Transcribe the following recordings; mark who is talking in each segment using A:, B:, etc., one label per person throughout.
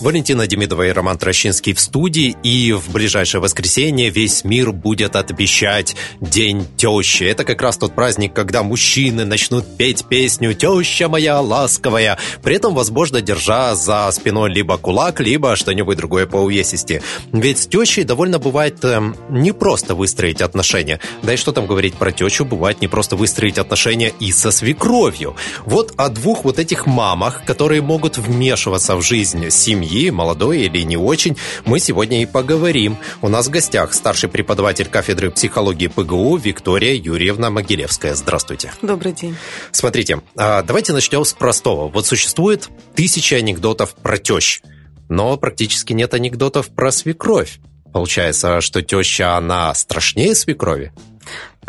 A: Валентина Демидова и Роман Трощинский в студии, и в ближайшее воскресенье весь мир будет отмечать День тещи. Это как раз тот праздник, когда мужчины начнут петь песню «Теща моя ласковая», при этом, возможно, держа за спиной либо кулак, либо что-нибудь другое по увесисти. Ведь с тещей довольно бывает э, не просто выстроить отношения. Да и что там говорить про тещу, бывает не просто выстроить отношения и со свекровью. Вот о двух вот этих мамах, которые могут вмешиваться в жизнь семьи, семьи, молодой или не очень, мы сегодня и поговорим. У нас в гостях старший преподаватель кафедры психологии ПГУ Виктория Юрьевна Могилевская. Здравствуйте.
B: Добрый день.
A: Смотрите, а, давайте начнем с простого. Вот существует тысячи анекдотов про тещ, но практически нет анекдотов про свекровь. Получается, что теща, она страшнее свекрови?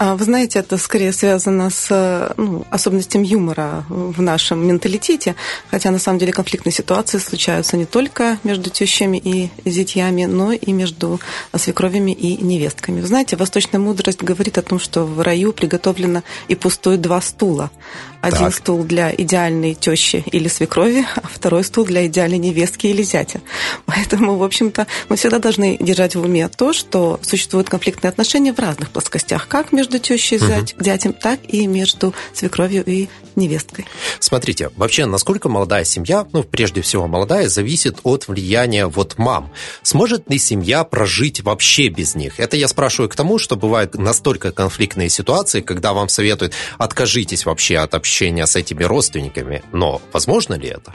B: А, вы знаете, это скорее связано с ну, особенностями юмора в нашем менталитете, хотя на самом деле конфликтные ситуации случаются не только между тещами и зятьями, но и между свекровями и невестками. Вы знаете, восточная мудрость говорит о том, что в раю приготовлено и пустуют два стула. Один так. стул для идеальной тещи или свекрови, а второй стул для идеальной невестки или зятя. Поэтому, в общем-то, мы всегда должны держать в уме то, что существуют конфликтные отношения в разных плоскостях, как между тещей и угу. зятем, так и между свекровью и невесткой.
A: Смотрите, вообще, насколько молодая семья, ну, прежде всего молодая, зависит от влияния вот мам. Сможет ли семья прожить вообще без них? Это я спрашиваю к тому, что бывают настолько конфликтные ситуации, когда вам советуют откажитесь вообще от общения с этими родственниками. Но возможно ли это?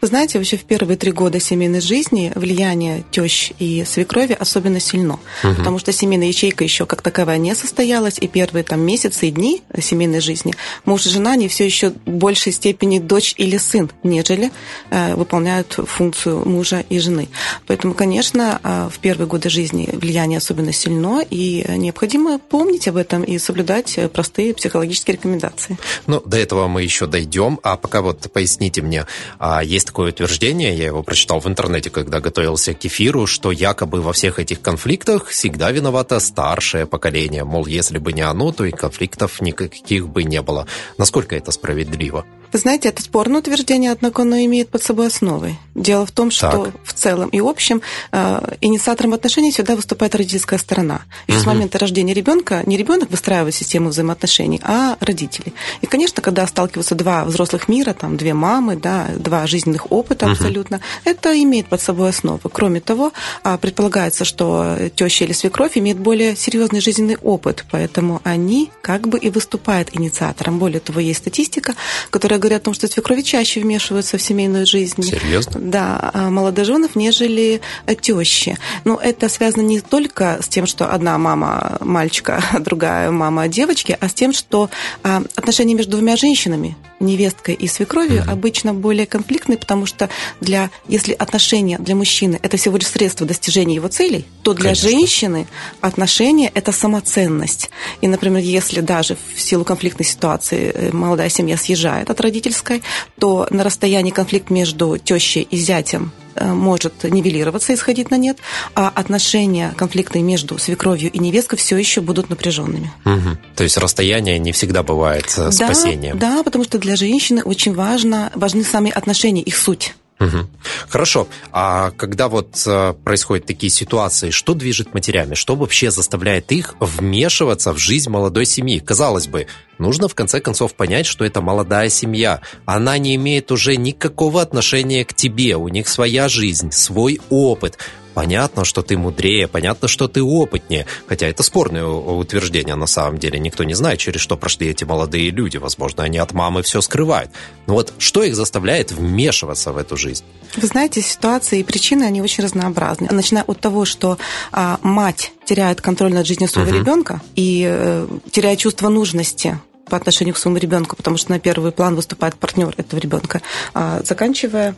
B: Вы знаете, вообще в первые три года семейной жизни влияние тещ и свекрови особенно сильно, угу. потому что семейная ячейка еще как таковая не состоялась, и первые там месяцы и дни семейной жизни муж и жена, они все еще в большей степени дочь или сын, нежели э, выполняют функцию мужа и жены. Поэтому, конечно, э, в первые годы жизни влияние особенно сильно, и необходимо помнить об этом и соблюдать простые психологические рекомендации.
A: Ну, до этого мы еще дойдем, а пока вот поясните мне, а есть такое утверждение, я его прочитал в интернете, когда готовился к эфиру, что якобы во всех этих конфликтах всегда виновато старшее поколение. Мол, если бы не оно, то и конфликтов никаких бы не было. Насколько это справедливо?
B: Вы знаете, это спорное утверждение, однако оно имеет под собой основы. Дело в том, что так. в целом и общем э, инициатором отношений всегда выступает родительская сторона. Еще угу. с момента рождения ребенка не ребенок выстраивает систему взаимоотношений, а родители. И, конечно, когда сталкиваются два взрослых мира, там две мамы, да, два жизненных опыта угу. абсолютно, это имеет под собой основы. Кроме того, а, предполагается, что теща или свекровь имеет более серьезный жизненный опыт, поэтому они как бы и выступают инициатором. Более того, есть статистика, которая которые говорят о том, что свекрови чаще вмешиваются в семейную жизнь.
A: Серьезно?
B: Да, а молодоженов, нежели тещи. Но это связано не только с тем, что одна мама мальчика, а другая мама девочки, а с тем, что а, отношения между двумя женщинами, невесткой и свекровью, mm-hmm. обычно более конфликтные, потому что для, если отношения для мужчины это всего лишь средство достижения его целей, то для Конечно. женщины отношения это самоценность. И, например, если даже в силу конфликтной ситуации э, молодая семья съезжает от родительской, то на расстоянии конфликт между тещей и зятем э, может нивелироваться и сходить на нет, а отношения конфликтные между свекровью и невесткой все еще будут напряженными.
A: Угу. То есть расстояние не всегда бывает э, спасением.
B: Да, да, потому что для женщины очень важно, важны сами отношения, их суть.
A: Угу. Хорошо. А когда вот э, происходят такие ситуации, что движет матерями? Что вообще заставляет их вмешиваться в жизнь молодой семьи? Казалось бы, нужно в конце концов понять, что это молодая семья. Она не имеет уже никакого отношения к тебе. У них своя жизнь, свой опыт. Понятно, что ты мудрее, понятно, что ты опытнее. Хотя это спорное утверждение на самом деле. Никто не знает, через что прошли эти молодые люди. Возможно, они от мамы все скрывают. Но вот что их заставляет вмешиваться в эту жизнь?
B: Вы знаете, ситуации и причины, они очень разнообразны. Начиная от того, что а, мать теряет контроль над жизнью своего угу. ребенка и э, теряет чувство нужности по отношению к своему ребенку, потому что на первый план выступает партнер этого ребенка, а, заканчивая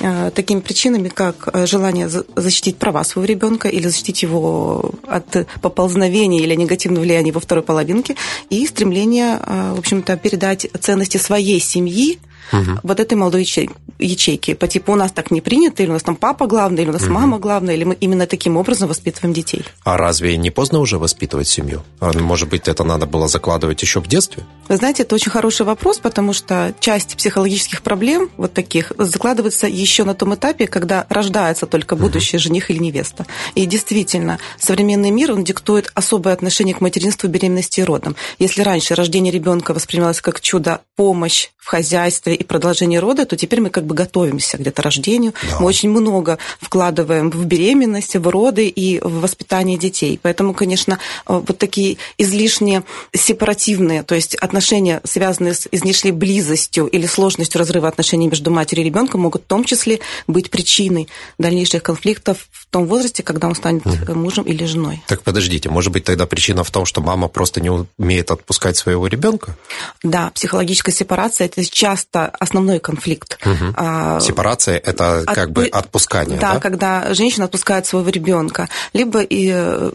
B: а, такими причинами, как а, желание защитить права своего ребенка или защитить его от поползновения или негативного влияния его второй половинки, и стремление, в общем-то, передать ценности своей семьи угу. вот этой молодой ячейки по типу у нас так не принято, или у нас там папа главный, или у нас угу. мама главная, или мы именно таким образом воспитываем детей.
A: А разве не поздно уже воспитывать семью? А, может быть, это надо было закладывать еще в детстве?
B: Вы знаете, это очень хороший вопрос, потому что часть психологических проблем вот таких закладывается еще на том этапе, когда рождается только будущий угу. жених или невеста. И действительно, современный мир, он диктует особое отношение к материнству, беременности и родам. Если раньше рождение ребенка воспринималось как чудо, помощь в хозяйстве и продолжение рода, то теперь мы как бы готовимся где-то рождению. Да. Мы очень много вкладываем в беременность, в роды и в воспитание детей. Поэтому, конечно, э, вот такие излишне сепаративные, то есть отношения, связанные с излишней близостью или сложностью разрыва отношений между матерью и ребенком, могут в том числе быть причиной дальнейших конфликтов в том возрасте, когда он станет угу. мужем или женой.
A: Так подождите, может быть тогда причина в том, что мама просто не умеет отпускать своего ребенка?
B: Да, психологическая сепарация это часто основной конфликт.
A: Угу. Сепарация это как бы отпускание.
B: Да, да, когда женщина отпускает своего ребенка, либо и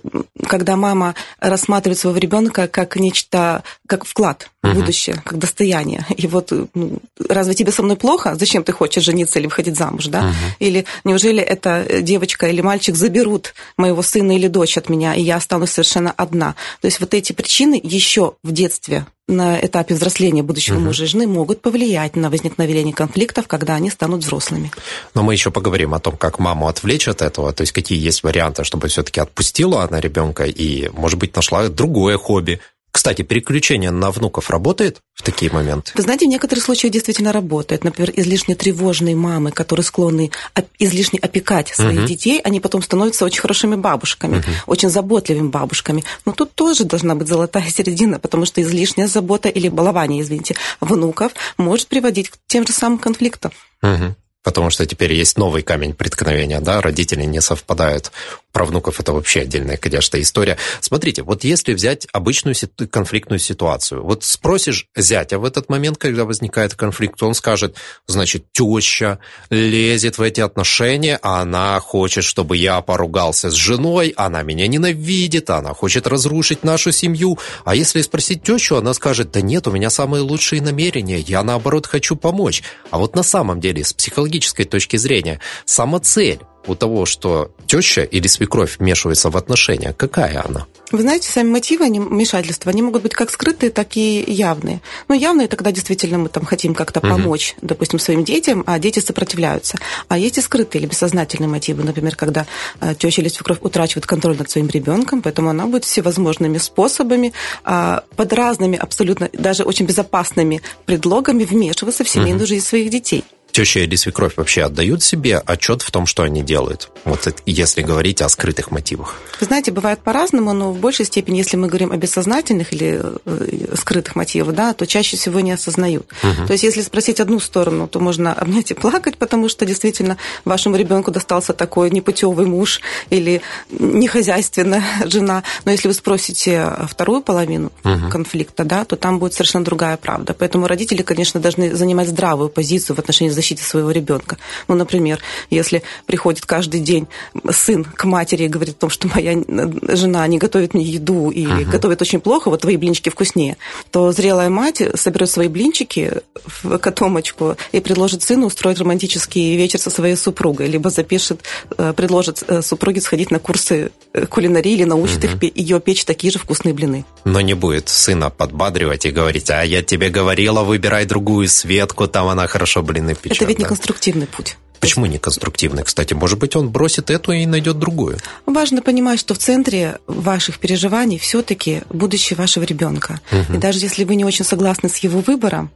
B: когда мама рассматривает своего ребенка как нечто, как вклад в будущее, как достояние. И вот ну, разве тебе со мной плохо? Зачем ты хочешь жениться или выходить замуж, да? Угу. Или неужели эта девочка или мальчик заберут моего сына или дочь от меня, и я останусь совершенно одна? То есть вот эти причины еще в детстве на этапе взросления будущего угу. мужа и жены могут повлиять на возникновение конфликтов, когда они станут взрослыми.
A: Но мы еще поговорим о том, как маму отвлечь от этого, то есть какие есть варианты, чтобы все-таки отпустила она ребенка и, может быть, нашла другое хобби, кстати, переключение на внуков работает в такие моменты?
B: Вы знаете, в некоторых случаях действительно работает. Например, излишне тревожные мамы, которые склонны излишне опекать своих угу. детей, они потом становятся очень хорошими бабушками, угу. очень заботливыми бабушками. Но тут тоже должна быть золотая середина, потому что излишняя забота или балование, извините, внуков может приводить к тем же самым конфликтам.
A: Угу потому что теперь есть новый камень преткновения, да, родители не совпадают. Про внуков это вообще отдельная, конечно, история. Смотрите, вот если взять обычную конфликтную ситуацию, вот спросишь зятя в этот момент, когда возникает конфликт, он скажет, значит, теща лезет в эти отношения, а она хочет, чтобы я поругался с женой, она меня ненавидит, она хочет разрушить нашу семью. А если спросить тещу, она скажет, да нет, у меня самые лучшие намерения, я наоборот хочу помочь. А вот на самом деле, с психологической точки зрения, сама цель у того, что теща или свекровь вмешивается в отношения, какая она?
B: Вы знаете, сами мотивы они, вмешательства, они могут быть как скрытые, так и явные. Ну, явные тогда действительно мы там хотим как-то угу. помочь, допустим, своим детям, а дети сопротивляются. А есть и скрытые или бессознательные мотивы, например, когда э, теща или свекровь утрачивает контроль над своим ребенком, поэтому она будет всевозможными способами, а, под разными абсолютно, даже очень безопасными предлогами вмешиваться в семейную угу. жизнь своих детей
A: теща или свекровь вообще отдают себе отчет в том, что они делают? Вот если говорить о скрытых мотивах.
B: Вы знаете, бывает по-разному, но в большей степени, если мы говорим о бессознательных или э, скрытых мотивах, да, то чаще всего не осознают. Угу. То есть, если спросить одну сторону, то можно обнять и плакать, потому что действительно вашему ребенку достался такой непутевый муж или нехозяйственная жена. Но если вы спросите вторую половину угу. конфликта, да, то там будет совершенно другая правда. Поэтому родители, конечно, должны занимать здравую позицию в отношении защиты защите своего ребенка. Ну, например, если приходит каждый день сын к матери и говорит о том, что моя жена не готовит мне еду и uh-huh. готовит очень плохо, вот твои блинчики вкуснее, то зрелая мать соберет свои блинчики в котомочку и предложит сыну устроить романтический вечер со своей супругой, либо запишет, э, предложит э, супруге сходить на курсы э, кулинарии или научит uh-huh. их ее печь такие же вкусные блины.
A: Но не будет сына подбадривать и говорить, а я тебе говорила, выбирай другую Светку, там она хорошо блины печет.
B: Это ведь не конструктивный путь.
A: Почему не конструктивный, кстати? Может быть, он бросит эту и найдет другую?
B: Важно понимать, что в центре ваших переживаний все-таки будущее вашего ребенка. Угу. И даже если вы не очень согласны с его выбором,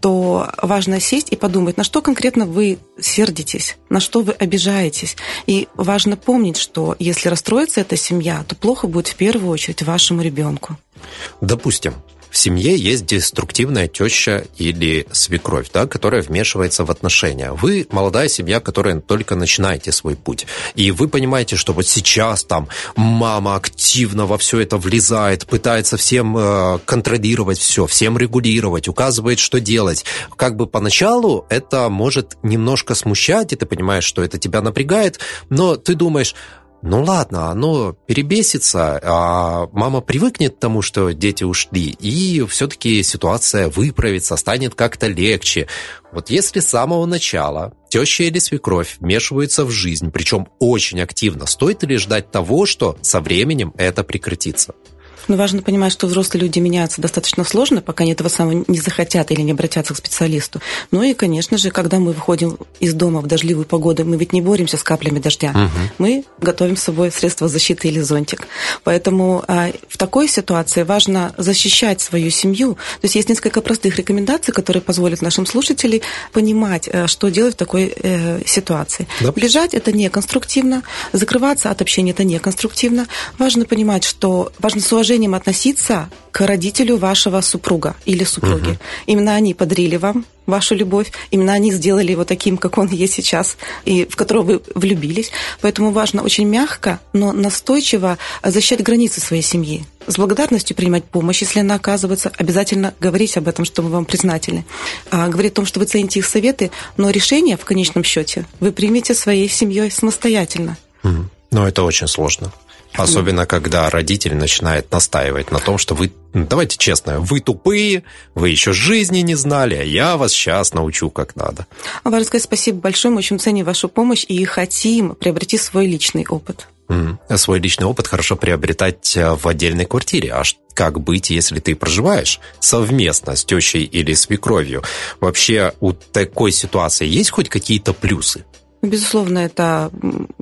B: то важно сесть и подумать, на что конкретно вы сердитесь, на что вы обижаетесь. И важно помнить, что если расстроится эта семья, то плохо будет в первую очередь вашему ребенку.
A: Допустим, в семье есть деструктивная теща или свекровь, да, которая вмешивается в отношения. Вы молодая семья, которая только начинаете свой путь. И вы понимаете, что вот сейчас там мама активно во все это влезает, пытается всем э, контролировать все, всем регулировать, указывает, что делать. Как бы поначалу это может немножко смущать, и ты понимаешь, что это тебя напрягает, но ты думаешь, ну ладно, оно перебесится, а мама привыкнет к тому, что дети ушли, и все-таки ситуация выправится, станет как-то легче. Вот если с самого начала теща или свекровь вмешиваются в жизнь, причем очень активно, стоит ли ждать того, что со временем это прекратится?
B: Но важно понимать, что взрослые люди меняются достаточно сложно, пока они этого самого не захотят или не обратятся к специалисту. Ну и, конечно же, когда мы выходим из дома в дождливую погоду, мы ведь не боремся с каплями дождя. Угу. Мы готовим с собой средства защиты или зонтик. Поэтому а, в такой ситуации важно защищать свою семью. То есть есть несколько простых рекомендаций, которые позволят нашим слушателям понимать, э, что делать в такой э, ситуации. Да. Лежать это не конструктивно, закрываться от общения это не конструктивно. Важно понимать, что важно с уважением уважением относиться к родителю вашего супруга или супруги. Угу. Именно они подарили вам вашу любовь, именно они сделали его таким, как он есть сейчас, и в которого вы влюбились. Поэтому важно очень мягко, но настойчиво защищать границы своей семьи. С благодарностью принимать помощь, если она оказывается. Обязательно говорить об этом, что мы вам признательны. А, говорить о том, что вы цените их советы, но решение в конечном счете вы примете своей семьей самостоятельно.
A: Угу. Но это очень сложно. Особенно, когда родитель начинает настаивать на том, что вы, ну, давайте честно, вы тупые, вы еще жизни не знали, а я вас сейчас научу как надо.
B: А важно сказать спасибо большое, мы очень ценим вашу помощь и хотим приобрести свой личный опыт.
A: Mm. Свой личный опыт хорошо приобретать э, в отдельной квартире. А как быть, если ты проживаешь совместно с тещей или свекровью? Вообще у такой ситуации есть хоть какие-то плюсы?
B: Безусловно, это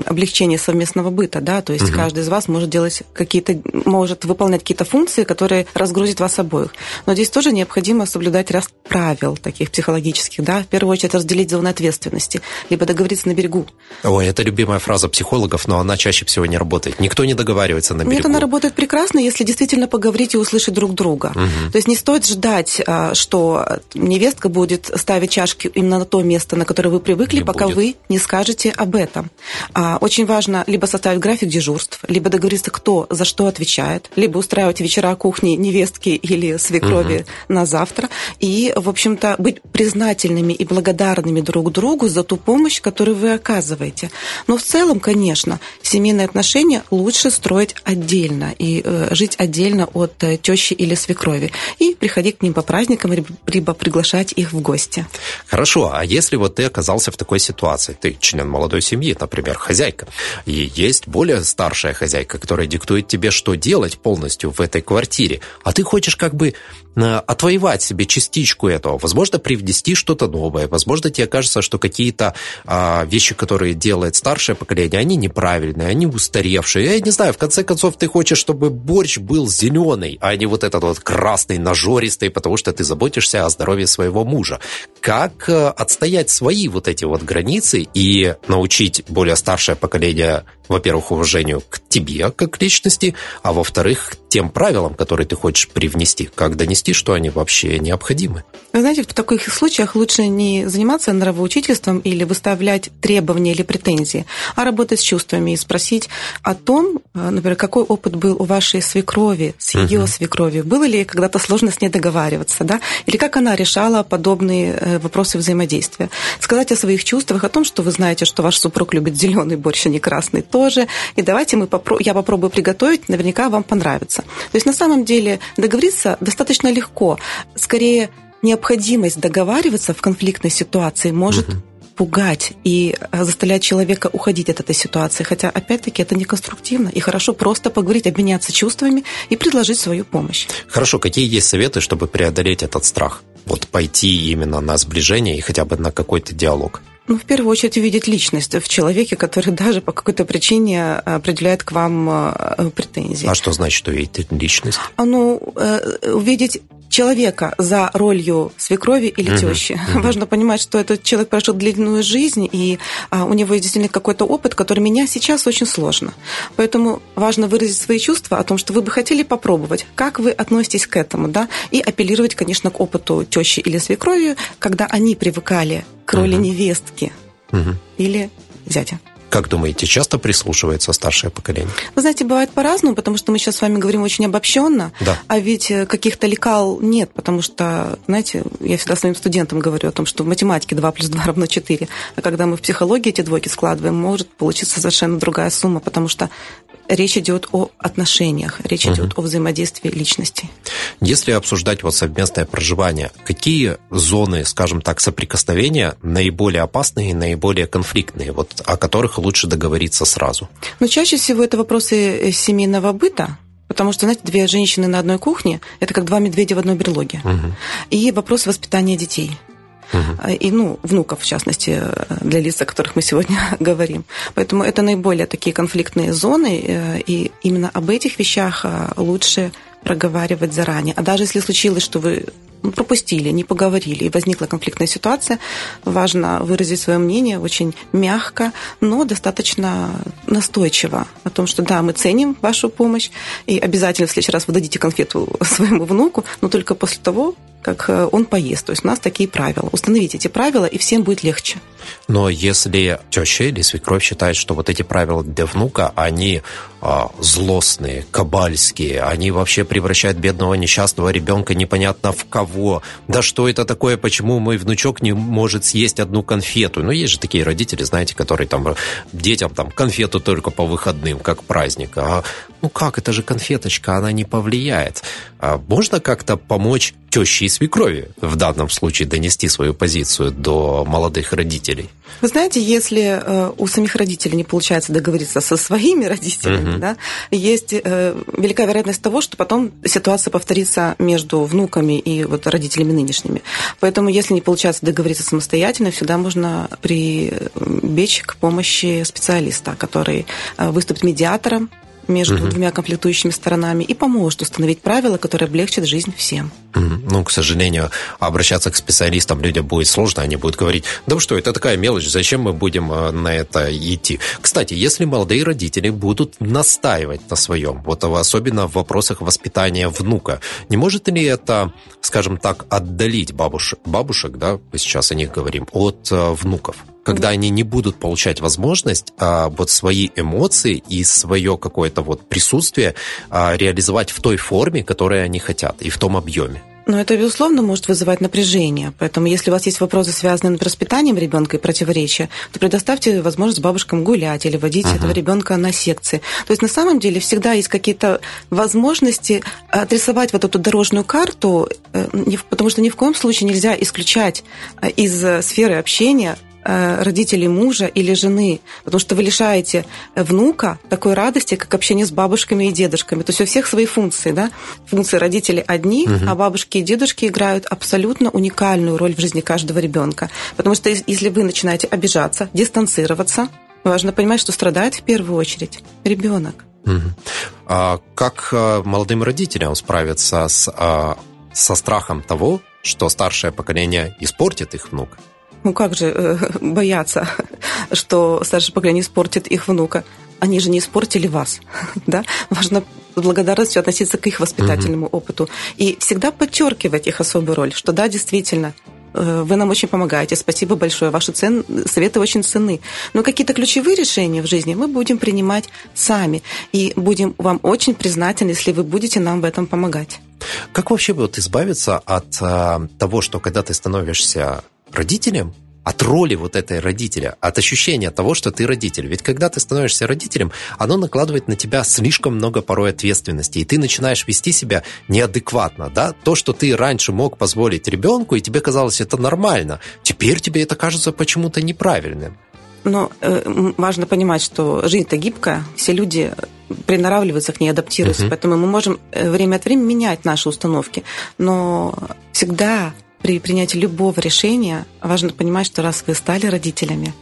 B: облегчение совместного быта, да, то есть угу. каждый из вас может делать какие-то, может выполнять какие-то функции, которые разгрузят вас обоих. Но здесь тоже необходимо соблюдать ряд правил таких психологических, да, в первую очередь разделить зоны ответственности, либо договориться на берегу.
A: Ой, это любимая фраза психологов, но она чаще всего не работает. Никто не договаривается на берегу.
B: Нет, она работает прекрасно, если действительно поговорить и услышать друг друга. Угу. То есть не стоит ждать, а, что невестка будет ставить чашки именно на то место, на которое вы привыкли, не пока будет. вы не скажете скажете об этом. А, очень важно либо составить график дежурств, либо договориться, кто за что отвечает, либо устраивать вечера кухни невестки или свекрови угу. на завтра. И, в общем-то, быть признательными и благодарными друг другу за ту помощь, которую вы оказываете. Но в целом, конечно, семейные отношения лучше строить отдельно и э, жить отдельно от э, тещи или свекрови. И приходить к ним по праздникам, либо приглашать их в гости.
A: Хорошо, а если вот ты оказался в такой ситуации, ты член молодой семьи, например, хозяйка. И есть более старшая хозяйка, которая диктует тебе, что делать полностью в этой квартире. А ты хочешь как бы отвоевать себе частичку этого, возможно, привнести что-то новое, возможно, тебе кажется, что какие-то а, вещи, которые делает старшее поколение, они неправильные, они устаревшие. Я не знаю, в конце концов, ты хочешь, чтобы борщ был зеленый, а не вот этот вот красный, нажористый, потому что ты заботишься о здоровье своего мужа. Как э, отстоять свои вот эти вот границы и научить более старшее поколение во-первых, уважению к тебе как к личности, а во-вторых, тем правилам, которые ты хочешь привнести, как донести, что они вообще необходимы.
B: Вы знаете, в таких случаях лучше не заниматься нравоучительством или выставлять требования или претензии, а работать с чувствами и спросить о том, э, например, какой опыт был у вашей свекрови, с ее угу. свекровью, было ли когда-то сложно с ней договариваться, да, или как она решала подобные э, вопросы взаимодействия. Сказать о своих чувствах, о том, что вы знаете, что ваш супруг любит зеленый борщ, а не красный, тоже. И давайте мы попро- я попробую приготовить, наверняка вам понравится. То есть на самом деле договориться достаточно легко. Скорее, необходимость договариваться в конфликтной ситуации может угу пугать и заставлять человека уходить от этой ситуации. Хотя, опять-таки, это не конструктивно. И хорошо просто поговорить, обменяться чувствами и предложить свою помощь.
A: Хорошо, какие есть советы, чтобы преодолеть этот страх? Вот пойти именно на сближение и хотя бы на какой-то диалог?
B: Ну, в первую очередь увидеть личность в человеке, который даже по какой-то причине э, определяет к вам э, претензии.
A: А что значит увидеть личность?
B: А, ну, э, увидеть человека за ролью свекрови или uh-huh, тещи. Uh-huh. Важно понимать, что этот человек прожил длинную жизнь, и а, у него есть действительно какой-то опыт, который меня сейчас очень сложно. Поэтому важно выразить свои чувства о том, что вы бы хотели попробовать, как вы относитесь к этому, да, и апеллировать, конечно, к опыту тещи или свекрови, когда они привыкали к роли uh-huh. невестки или зятя.
A: Как думаете, часто прислушивается старшее поколение?
B: Вы знаете, бывает по-разному, потому что мы сейчас с вами говорим очень обобщенно,
A: да.
B: а ведь э, каких-то лекал нет, потому что, знаете, я всегда своим студентам говорю о том, что в математике 2 плюс 2 равно 4, а когда мы в психологии эти двойки складываем, может получиться совершенно другая сумма, потому что речь идет о отношениях, речь угу. идет о взаимодействии личностей.
A: Если обсуждать вот совместное проживание, какие зоны, скажем так, соприкосновения наиболее опасные и наиболее конфликтные, вот о которых лучше договориться сразу?
B: Ну, чаще всего это вопросы семейного быта, Потому что, знаете, две женщины на одной кухне – это как два медведя в одной берлоге. Угу. И вопрос воспитания детей – угу. и, ну, внуков, в частности, для лиц, о которых мы сегодня говорим. Поэтому это наиболее такие конфликтные зоны, э, и именно об этих вещах э, лучше проговаривать заранее. А даже если случилось, что вы пропустили, не поговорили, и возникла конфликтная ситуация, важно выразить свое мнение очень мягко, но достаточно настойчиво о том, что да, мы ценим вашу помощь, и обязательно в следующий раз вы дадите конфету своему внуку, но только после того, как э, он поест. То есть у нас такие правила. Установите эти правила, и всем будет легче.
A: Но если теща или свекровь считает, что вот эти правила для внука, они а, злостные, кабальские, они вообще превращают бедного несчастного ребенка непонятно в кого. Да что это такое, почему мой внучок не может съесть одну конфету? Ну, есть же такие родители, знаете, которые там детям там конфету только по выходным, как праздник. А, ну как, это же конфеточка, она не повлияет. А можно как-то помочь теще и свекрови в данном случае донести свою позицию до молодых родителей?
B: Вы знаете, если э, у самих родителей не получается договориться со своими родителями, угу. да, есть э, велика вероятность того, что потом ситуация повторится между внуками и вот родителями нынешними. Поэтому, если не получается договориться самостоятельно, всегда можно прибечь к помощи специалиста, который э, выступит медиатором между угу. двумя конфликтующими сторонами и поможет установить правила, которые облегчат жизнь всем.
A: Ну, к сожалению, обращаться к специалистам людям будет сложно, они будут говорить, да что, это такая мелочь, зачем мы будем э, на это идти? Кстати, если молодые родители будут настаивать на своем, вот особенно в вопросах воспитания внука, не может ли это, скажем так, отдалить бабушек, бабушек да, мы сейчас о них говорим, от э, внуков? Когда они не будут получать возможность а, вот свои эмоции и свое какое-то вот присутствие а, реализовать в той форме, которой они хотят, и в том объеме.
B: Но это, безусловно, может вызывать напряжение. Поэтому, если у вас есть вопросы, связанные с воспитанием ребенка и противоречия, то предоставьте возможность бабушкам гулять или водить uh-huh. этого ребенка на секции. То есть, на самом деле, всегда есть какие-то возможности отрисовать вот эту дорожную карту, э, потому что ни в коем случае нельзя исключать э, из сферы общения Э, родителей мужа или жены, потому что вы лишаете внука такой радости, как общение с бабушками и дедушками. То есть у всех свои функции, да? Функции родителей одни, угу. а бабушки и дедушки играют абсолютно уникальную роль в жизни каждого ребенка. Потому что если вы начинаете обижаться, дистанцироваться, важно понимать, что страдает в первую очередь ребенок.
A: Угу. А как э, молодым родителям справиться с, со страхом того, что старшее поколение испортит их внук?
B: Ну как же э, бояться, что старшее поколение испортит их внука? Они же не испортили вас, да? Важно с благодарностью относиться к их воспитательному угу. опыту и всегда подчеркивать их особую роль, что да, действительно, э, вы нам очень помогаете, спасибо большое, ваши цен, советы очень ценны. Но какие-то ключевые решения в жизни мы будем принимать сами, и будем вам очень признательны, если вы будете нам в этом помогать.
A: Как вообще вот избавиться от а, того, что когда ты становишься родителем, от роли вот этой родителя, от ощущения того, что ты родитель. Ведь когда ты становишься родителем, оно накладывает на тебя слишком много порой ответственности, и ты начинаешь вести себя неадекватно, да? То, что ты раньше мог позволить ребенку, и тебе казалось это нормально, теперь тебе это кажется почему-то неправильным.
B: Но э, важно понимать, что жизнь-то гибкая, все люди приноравливаются к ней, адаптируются, uh-huh. поэтому мы можем э, время от времени менять наши установки, но всегда при принятии любого решения важно понимать, что раз вы стали родителями,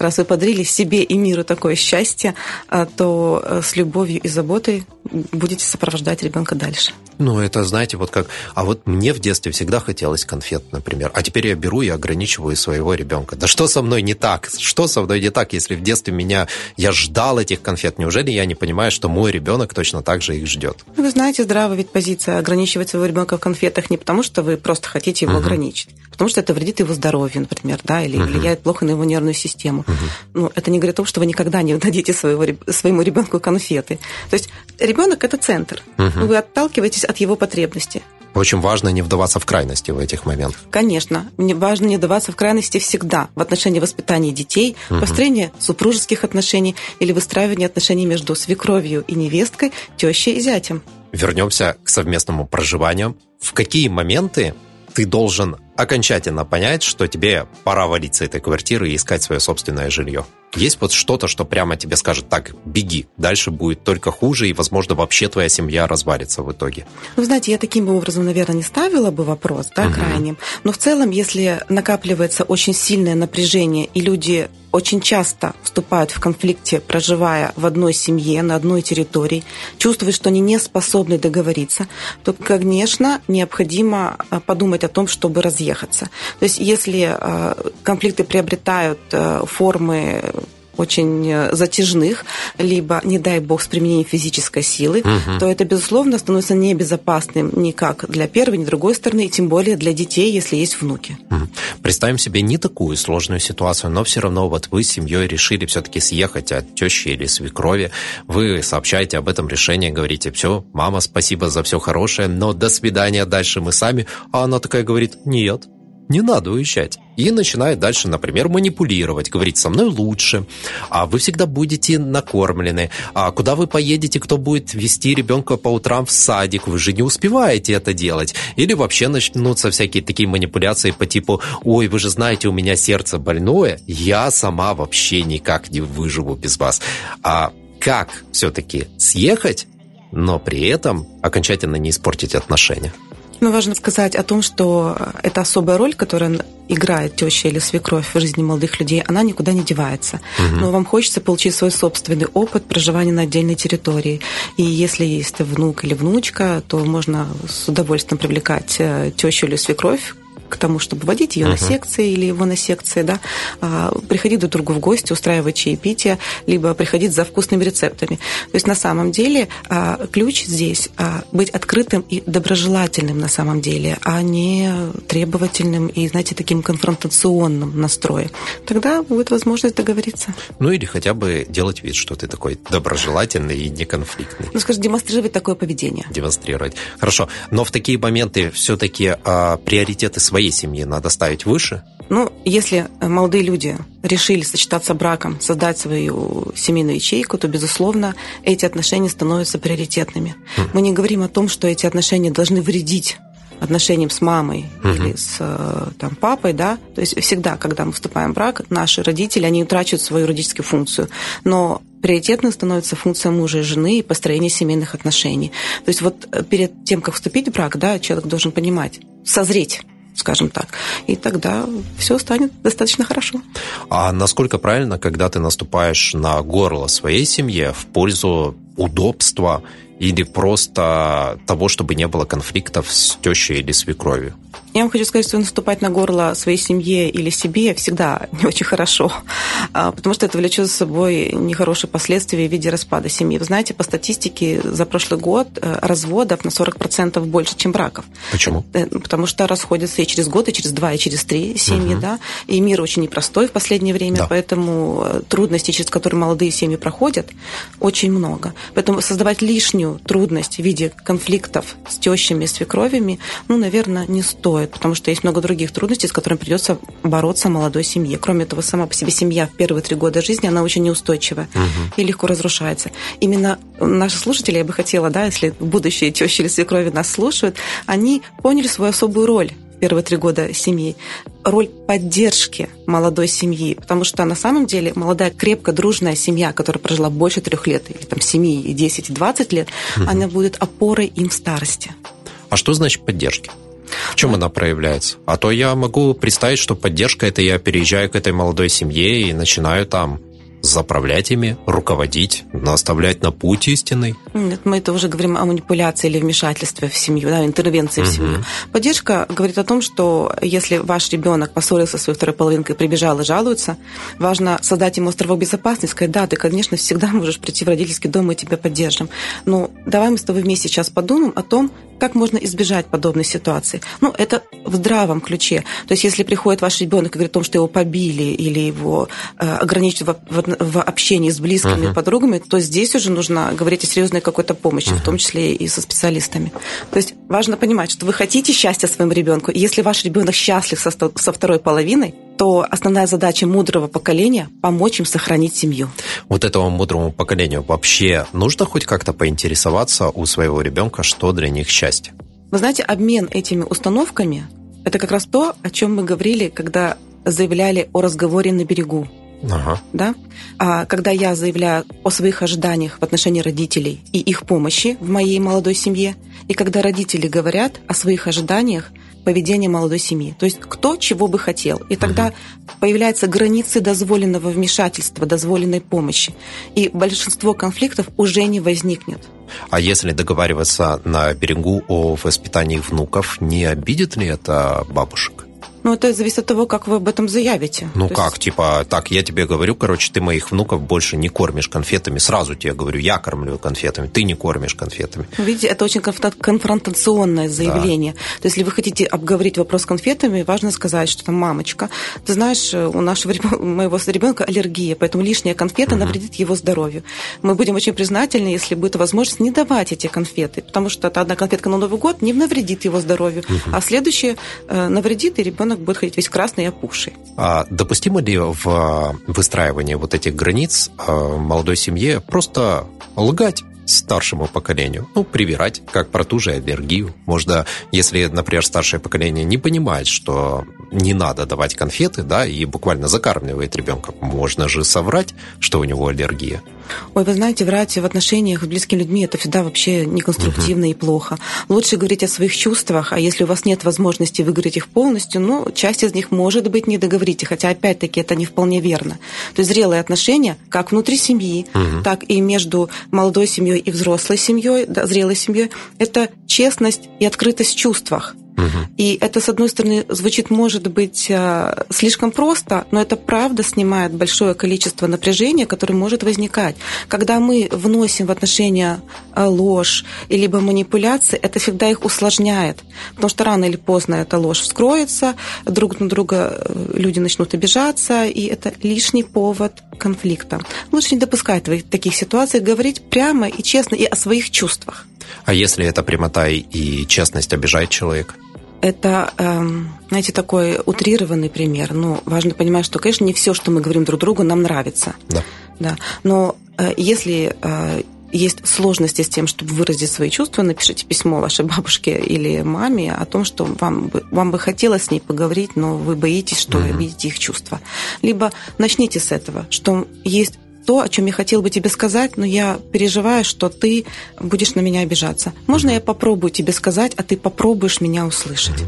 B: раз вы подарили себе и миру такое счастье, а, то э, с любовью и заботой будете сопровождать ребенка дальше.
A: Ну, это, знаете, вот как... А вот мне в детстве всегда хотелось конфет, например. А теперь я беру и ограничиваю своего ребенка. Да что со мной не так? Что со мной не так, если в детстве меня... Я ждал этих конфет. Неужели я не понимаю, что мой ребенок точно так же их ждет?
B: Вы знаете, здравая ведь позиция ограничивать своего ребенка в конфетах не потому, что вы просто хотите его угу. ограничить, потому что это вредит его здоровью, например, да, или угу. влияет плохо на его нервную систему. Угу. Ну, это не говорит о том, что вы никогда не дадите своего, своему ребенку конфеты. То есть ребенок это центр. Угу. Вы отталкиваетесь от его потребности.
A: Очень важно не вдаваться в крайности в этих моментах.
B: Конечно. Мне важно не вдаваться в крайности всегда в отношении воспитания детей, угу. построения супружеских отношений или выстраивания отношений между свекровью и невесткой, тещей и зятем.
A: Вернемся к совместному проживанию. В какие моменты ты должен окончательно понять, что тебе пора валить с этой квартиры и искать свое собственное жилье? Есть вот что-то, что прямо тебе скажет, так, беги, дальше будет только хуже, и, возможно, вообще твоя семья развалится в итоге.
B: Ну, знаете, я таким образом, наверное, не ставила бы вопрос, да, угу. крайним. Но в целом, если накапливается очень сильное напряжение, и люди очень часто вступают в конфликте, проживая в одной семье, на одной территории, чувствуют, что они не способны договориться, то, конечно, необходимо а, подумать о том, чтобы разъехаться. То есть, если а, конфликты приобретают а, формы очень э, затяжных, либо, не дай бог, с применением физической силы, угу. то это, безусловно, становится небезопасным ни как для первой, ни другой стороны, и тем более для детей, если есть внуки.
A: Угу. Представим себе не такую сложную ситуацию, но все равно вот вы с семьей решили все-таки съехать от тещи или свекрови, вы сообщаете об этом решении, говорите, все, мама, спасибо за все хорошее, но до свидания, дальше мы сами, а она такая говорит, нет, не надо уезжать. И начинает дальше, например, манипулировать, говорить, со мной лучше, а вы всегда будете накормлены, а куда вы поедете, кто будет вести ребенка по утрам в садик, вы же не успеваете это делать. Или вообще начнутся всякие такие манипуляции по типу, ой, вы же знаете, у меня сердце больное, я сама вообще никак не выживу без вас. А как все-таки съехать, но при этом окончательно не испортить отношения?
B: Ну, важно сказать о том, что эта особая роль, которую играет теща или свекровь в жизни молодых людей, она никуда не девается. Угу. Но вам хочется получить свой собственный опыт проживания на отдельной территории. И если есть внук или внучка, то можно с удовольствием привлекать э, тещу или свекровь к тому, чтобы водить ее uh-huh. на секции или его на секции, да, а, приходить друг другу в гости, устраивать чаепитие, либо приходить за вкусными рецептами. То есть на самом деле а, ключ здесь а, быть открытым и доброжелательным на самом деле, а не требовательным и, знаете, таким конфронтационным настроем. Тогда будет возможность договориться.
A: Ну или хотя бы делать вид, что ты такой доброжелательный и неконфликтный.
B: Ну, скажем, демонстрировать такое поведение.
A: Демонстрировать. Хорошо. Но в такие моменты все-таки а, приоритеты свои своей семьи надо ставить выше?
B: Ну, если молодые люди решили сочетаться браком, создать свою семейную ячейку, то, безусловно, эти отношения становятся приоритетными. Mm. Мы не говорим о том, что эти отношения должны вредить отношениям с мамой угу. или с э, там, папой, да, то есть всегда, когда мы вступаем в брак, наши родители, они утрачивают свою родительскую функцию, но приоритетной становится функция мужа и жены и построение семейных отношений. То есть вот перед тем, как вступить в брак, да, человек должен понимать, созреть скажем так. И тогда все станет достаточно хорошо.
A: А насколько правильно, когда ты наступаешь на горло своей семье в пользу удобства или просто того, чтобы не было конфликтов с тещей или свекровью?
B: Я вам хочу сказать, что наступать на горло своей семье или себе всегда не очень хорошо, а, потому что это влечет за собой нехорошие последствия в виде распада семьи. Вы знаете, по статистике за прошлый год э, разводов на 40% больше, чем браков.
A: Почему?
B: Э, ну, потому что расходятся и через год, и через два, и через три семьи, угу. да, и мир очень непростой в последнее время, да. поэтому э, трудностей, через которые молодые семьи проходят, очень много. Поэтому создавать лишнюю трудность в виде конфликтов с тещами, свекровями, ну, наверное, не стоит потому что есть много других трудностей, с которыми придется бороться молодой семье. Кроме того, сама по себе семья в первые три года жизни, она очень неустойчивая угу. и легко разрушается. Именно наши слушатели, я бы хотела, да, если будущие тещи или свекрови нас слушают, они поняли свою особую роль первые три года семьи, роль поддержки молодой семьи, потому что на самом деле молодая, крепко дружная семья, которая прожила больше трех лет, или там семи, и десять, и двадцать лет, угу. она будет опорой им в старости.
A: А что значит поддержки? В чем она проявляется? А то я могу представить, что поддержка это я переезжаю к этой молодой семье и начинаю там заправлять ими, руководить, наставлять на путь истинный.
B: Нет, мы это уже говорим о манипуляции или вмешательстве в семью, да, интервенции угу. в семью. Поддержка говорит о том, что если ваш ребенок поссорился со своей второй половинкой, прибежал и жалуется, важно создать ему островок безопасности, сказать, да, ты, конечно, всегда можешь прийти в родительский дом, мы тебя поддержим. Но давай мы с тобой вместе сейчас подумаем о том, как можно избежать подобной ситуации? Ну, это в здравом ключе. То есть, если приходит ваш ребенок и говорит о том, что его побили или его э, ограничивают в, в, в общении с близкими uh-huh. подругами, то здесь уже нужно говорить о серьезной какой-то помощи, uh-huh. в том числе и со специалистами. То есть, важно понимать, что вы хотите счастья своему ребенку, и если ваш ребенок счастлив со, со второй половиной, то основная задача мудрого поколения – помочь им сохранить семью.
A: Вот этому мудрому поколению вообще нужно хоть как-то поинтересоваться у своего ребенка, что для них счастье?
B: Вы знаете, обмен этими установками – это как раз то, о чем мы говорили, когда заявляли о разговоре на берегу. Ага. Да? А когда я заявляю о своих ожиданиях в отношении родителей и их помощи в моей молодой семье, и когда родители говорят о своих ожиданиях поведения молодой семьи. То есть кто чего бы хотел. И тогда угу. появляются границы дозволенного вмешательства, дозволенной помощи. И большинство конфликтов уже не возникнет.
A: А если договариваться на берегу о воспитании внуков, не обидит ли это бабушек?
B: Ну, это зависит от того, как вы об этом заявите.
A: Ну, То как, есть... типа, так, я тебе говорю, короче, ты моих внуков больше не кормишь конфетами. Сразу тебе говорю, я кормлю конфетами, ты не кормишь конфетами.
B: Видите, это очень конфронтационное заявление. Да. То есть, если вы хотите обговорить вопрос с конфетами, важно сказать, что там, мамочка, ты знаешь, у нашего моего ребенка аллергия, поэтому лишняя конфета угу. навредит его здоровью. Мы будем очень признательны, если будет возможность не давать эти конфеты, потому что одна конфетка на Новый год не навредит его здоровью, угу. а следующая э, навредит, и ребенок ребенок будет ходить весь красный и опухший.
A: А допустимо ли в выстраивании вот этих границ а, молодой семье просто лгать? старшему поколению. Ну, привирать, как про ту же аллергию. Можно, если, например, старшее поколение не понимает, что не надо давать конфеты, да, и буквально закармливает ребенка, можно же соврать, что у него аллергия.
B: Ой, вы знаете, врать в отношениях с близкими людьми это всегда вообще неконструктивно угу. и плохо. Лучше говорить о своих чувствах, а если у вас нет возможности выговорить их полностью, ну, часть из них, может быть, не договорите, хотя, опять-таки, это не вполне верно. То есть зрелые отношения, как внутри семьи, угу. так и между молодой семьей и взрослой семьей, да, зрелой семьей, это честность и открытость в чувствах. И это, с одной стороны, звучит, может быть, э, слишком просто, но это правда снимает большое количество напряжения, которое может возникать. Когда мы вносим в отношения э, ложь либо манипуляции, это всегда их усложняет. Потому что рано или поздно эта ложь вскроется, друг на друга э, люди начнут обижаться, и это лишний повод конфликта. Лучше не допускать таких ситуаций, говорить прямо и честно и о своих чувствах.
A: А если эта прямота и честность обижает человека?
B: Это, эм, знаете, такой утрированный пример. Ну, важно понимать, что, конечно, не все, что мы говорим друг другу, нам нравится.
A: Да.
B: Да. Но э, если э, есть сложности с тем, чтобы выразить свои чувства, напишите письмо вашей бабушке или маме о том, что вам бы, вам бы хотелось с ней поговорить, но вы боитесь, что mm-hmm. видите их чувства. Либо начните с этого, что есть то, о чем я хотел бы тебе сказать, но я переживаю, что ты будешь на меня обижаться. Можно я попробую тебе сказать, а ты попробуешь меня услышать?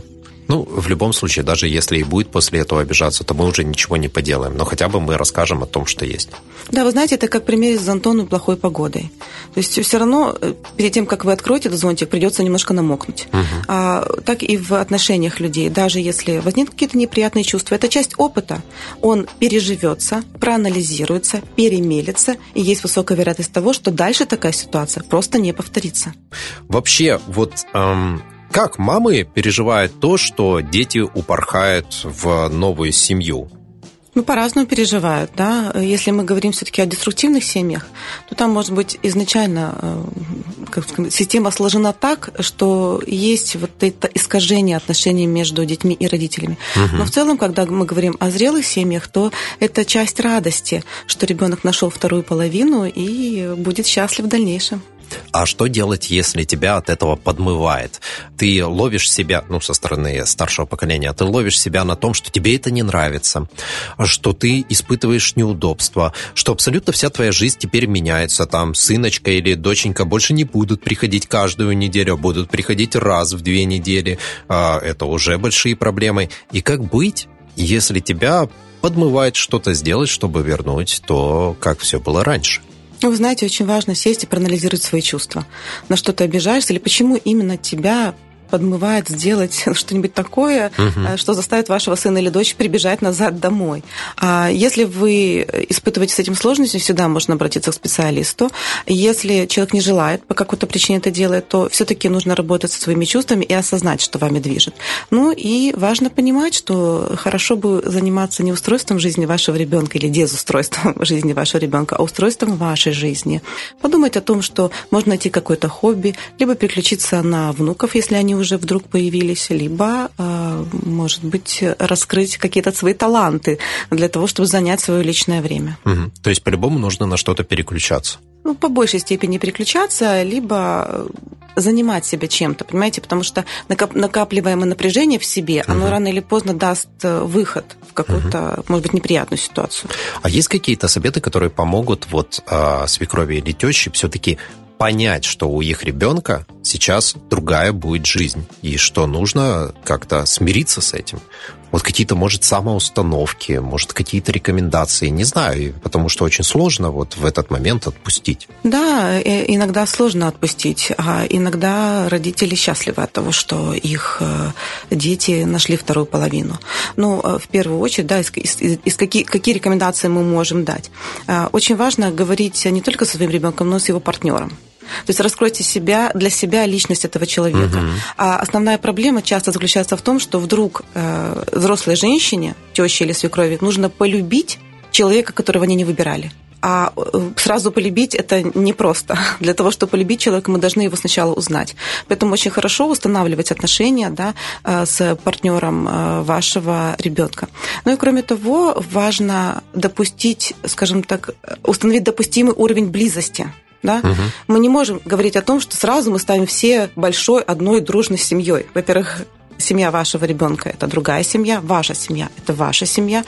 A: Ну, в любом случае, даже если и будет после этого обижаться, то мы уже ничего не поделаем. Но хотя бы мы расскажем о том, что есть.
B: Да, вы знаете, это как пример с зонтом и плохой погодой. То есть все равно э, перед тем, как вы откроете этот зонтик, придется немножко намокнуть. Угу. А, так и в отношениях людей. Даже если возникнут какие-то неприятные чувства, это часть опыта. Он переживется, проанализируется, перемелится, и есть высокая вероятность того, что дальше такая ситуация просто не повторится.
A: Вообще, вот эм, как мамы переживают то, что дети упорхают в новую семью?
B: Ну, по-разному переживают, да. Если мы говорим все-таки о деструктивных семьях, то там, может быть, изначально э, как сказать, система сложена так, что есть вот это искажение отношений между детьми и родителями. Угу. Но в целом, когда мы говорим о зрелых семьях, то это часть радости, что ребенок нашел вторую половину и будет счастлив в дальнейшем.
A: А что делать, если тебя от этого подмывает? Ты ловишь себя, ну, со стороны старшего поколения, ты ловишь себя на том, что тебе это не нравится, что ты испытываешь неудобства, что абсолютно вся твоя жизнь теперь меняется, там, сыночка или доченька больше не будут приходить каждую неделю, а будут приходить раз в две недели. А, это уже большие проблемы. И как быть, если тебя подмывает что-то сделать, чтобы вернуть то, как все было раньше?
B: Вы знаете, очень важно сесть и проанализировать свои чувства. На что ты обижаешься или почему именно тебя подмывает сделать что-нибудь такое, угу. что заставит вашего сына или дочь прибежать назад домой. А если вы испытываете с этим сложности, всегда можно обратиться к специалисту. Если человек не желает по какой-то причине это делать, то все-таки нужно работать со своими чувствами и осознать, что вами движет. Ну и важно понимать, что хорошо бы заниматься не устройством жизни вашего ребенка или дезустройством жизни вашего ребенка, а устройством вашей жизни. Подумать о том, что можно найти какое-то хобби, либо переключиться на внуков, если они уже вдруг появились, либо, а, может быть, раскрыть какие-то свои таланты для того, чтобы занять свое личное время.
A: Угу. То есть по-любому нужно на что-то переключаться
B: ну, по большей степени переключаться, либо занимать себя чем-то, понимаете, потому что накапливаемое напряжение в себе, оно угу. рано или поздно даст э, выход в какую-то, угу. может быть, неприятную ситуацию.
A: А есть какие-то советы, которые помогут вот а, свекрови или теще все-таки понять, что у их ребенка сейчас другая будет жизнь, и что нужно как-то смириться с этим. Вот какие-то, может, самоустановки, может, какие-то рекомендации, не знаю, потому что очень сложно вот в этот момент отпустить.
B: Да, иногда сложно отпустить, а иногда родители счастливы от того, что их э, дети нашли вторую половину. Ну, э, в первую очередь, да, из, из, из какие, какие рекомендации мы можем дать. Э, очень важно говорить не только со своим ребенком, но и с его партнером. То есть раскройте себя для себя личность этого человека. Угу. А основная проблема часто заключается в том, что вдруг э, взрослой женщине, теще или свекрови, нужно полюбить человека, которого они не выбирали. А э, сразу полюбить это непросто. Для того, чтобы полюбить человека, мы должны его сначала узнать. Поэтому очень хорошо устанавливать отношения да, э, с партнером э, вашего ребенка. Ну и кроме того, важно допустить, скажем так, установить допустимый уровень близости да? Угу. Мы не можем говорить о том, что сразу мы ставим все большой одной дружной семьей. Во-первых, семья вашего ребенка – это другая семья, ваша семья – это ваша семья.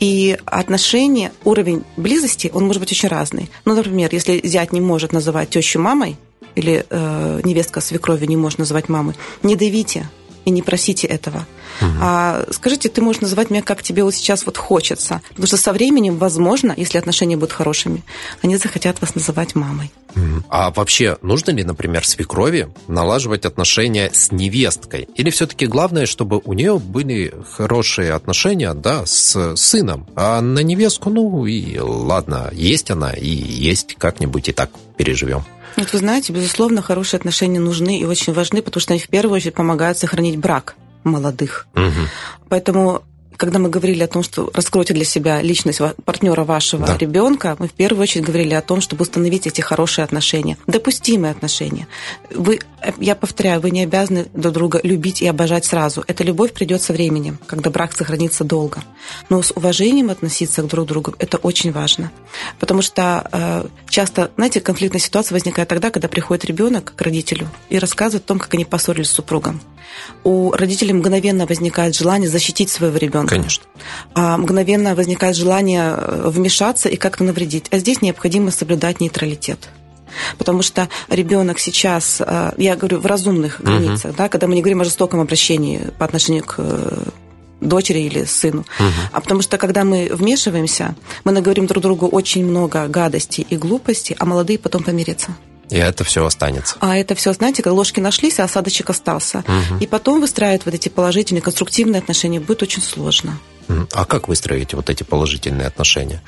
B: И отношения, уровень близости, он может быть очень разный. Ну, например, если зять не может называть тещу мамой, или э, невестка свекрови не может называть мамой, не давите и не просите этого. Угу. А скажите, ты можешь называть меня, как тебе вот сейчас вот хочется. Потому что со временем, возможно, если отношения будут хорошими, они захотят вас называть мамой.
A: Угу. А вообще, нужно ли, например, свекрови налаживать отношения с невесткой? Или все-таки главное, чтобы у нее были хорошие отношения, да, с сыном? А на невестку, ну и ладно, есть она и есть как-нибудь и так переживем.
B: Вот вы знаете, безусловно, хорошие отношения нужны и очень важны, потому что они в первую очередь помогают сохранить брак молодых. Угу. Поэтому когда мы говорили о том, что раскройте для себя личность партнера вашего да. ребенка, мы в первую очередь говорили о том, чтобы установить эти хорошие отношения, допустимые отношения. Вы, я повторяю, вы не обязаны друг друга любить и обожать сразу. Эта любовь придет со временем, когда брак сохранится долго. Но с уважением относиться к друг другу это очень важно, потому что э, часто, знаете, конфликтная ситуация возникает тогда, когда приходит ребенок к родителю и рассказывает о том, как они поссорились с супругом. У родителей мгновенно возникает желание защитить своего ребенка ребенка.
A: Конечно.
B: А мгновенно возникает желание э, вмешаться и как-то навредить. А здесь необходимо соблюдать нейтралитет. Потому что ребенок сейчас, э, я говорю, в разумных границах, угу. да, когда мы не говорим о жестоком обращении по отношению к э, дочери или сыну. Угу. А потому что когда мы вмешиваемся, мы наговорим друг другу очень много гадостей и глупостей, а молодые потом помирятся.
A: И это все останется.
B: А это все, знаете, когда ложки нашлись, а осадочек остался. Угу. И потом выстраивать вот эти положительные, конструктивные отношения будет очень сложно.
A: А как выстроить вот эти положительные отношения?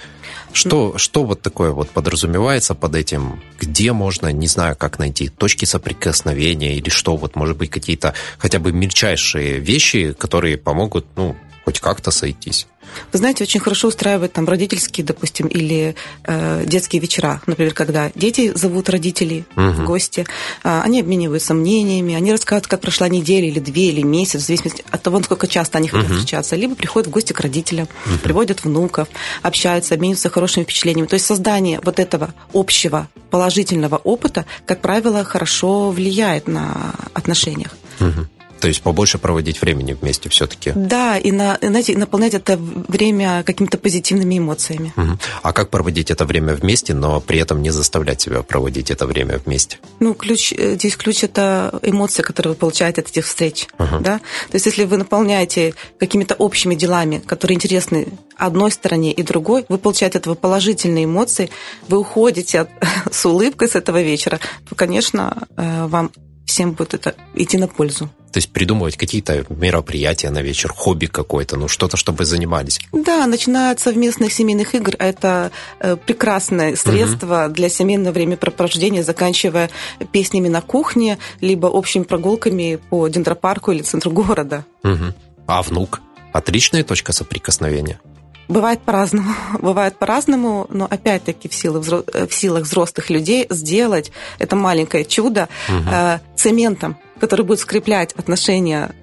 A: Что, ну, что вот такое вот подразумевается под этим? Где можно, не знаю, как найти точки соприкосновения или что? Вот, может быть, какие-то хотя бы мельчайшие вещи, которые помогут, ну, хоть как-то сойтись?
B: Вы знаете, очень хорошо устраивают там родительские, допустим, или э, детские вечера. Например, когда дети зовут родителей угу. в гости, э, они обмениваются мнениями, они рассказывают, как прошла неделя или две, или месяц, в зависимости от того, насколько часто они хотят угу. встречаться. Либо приходят в гости к родителям, угу. приводят внуков, общаются, обмениваются хорошими впечатлениями. То есть создание вот этого общего положительного опыта, как правило, хорошо влияет на отношениях.
A: Угу. То есть побольше проводить времени вместе все-таки.
B: Да, и на, знаете, наполнять это время какими-то позитивными эмоциями.
A: Угу. А как проводить это время вместе, но при этом не заставлять себя проводить это время вместе?
B: Ну, ключ, э, здесь ключ это эмоции, которые вы получаете от этих встреч. Угу. Да? То есть если вы наполняете какими-то общими делами, которые интересны одной стороне и другой, вы получаете от этого положительные эмоции, вы уходите от, с улыбкой с этого вечера, то, конечно, э, вам всем будет это идти на пользу.
A: То есть придумывать какие-то мероприятия на вечер, хобби какое-то, ну что-то, чтобы занимались.
B: Да, начиная от совместных семейных игр, это э, прекрасное средство угу. для семейного времяпрепровождения, заканчивая песнями на кухне, либо общими прогулками по дендропарку или центру города.
A: Угу. А внук? Отличная точка соприкосновения.
B: Бывает по-разному. Бывает по-разному, но опять-таки в силах, в силах взрослых людей сделать это маленькое чудо угу. э, цементом, который будет скреплять отношения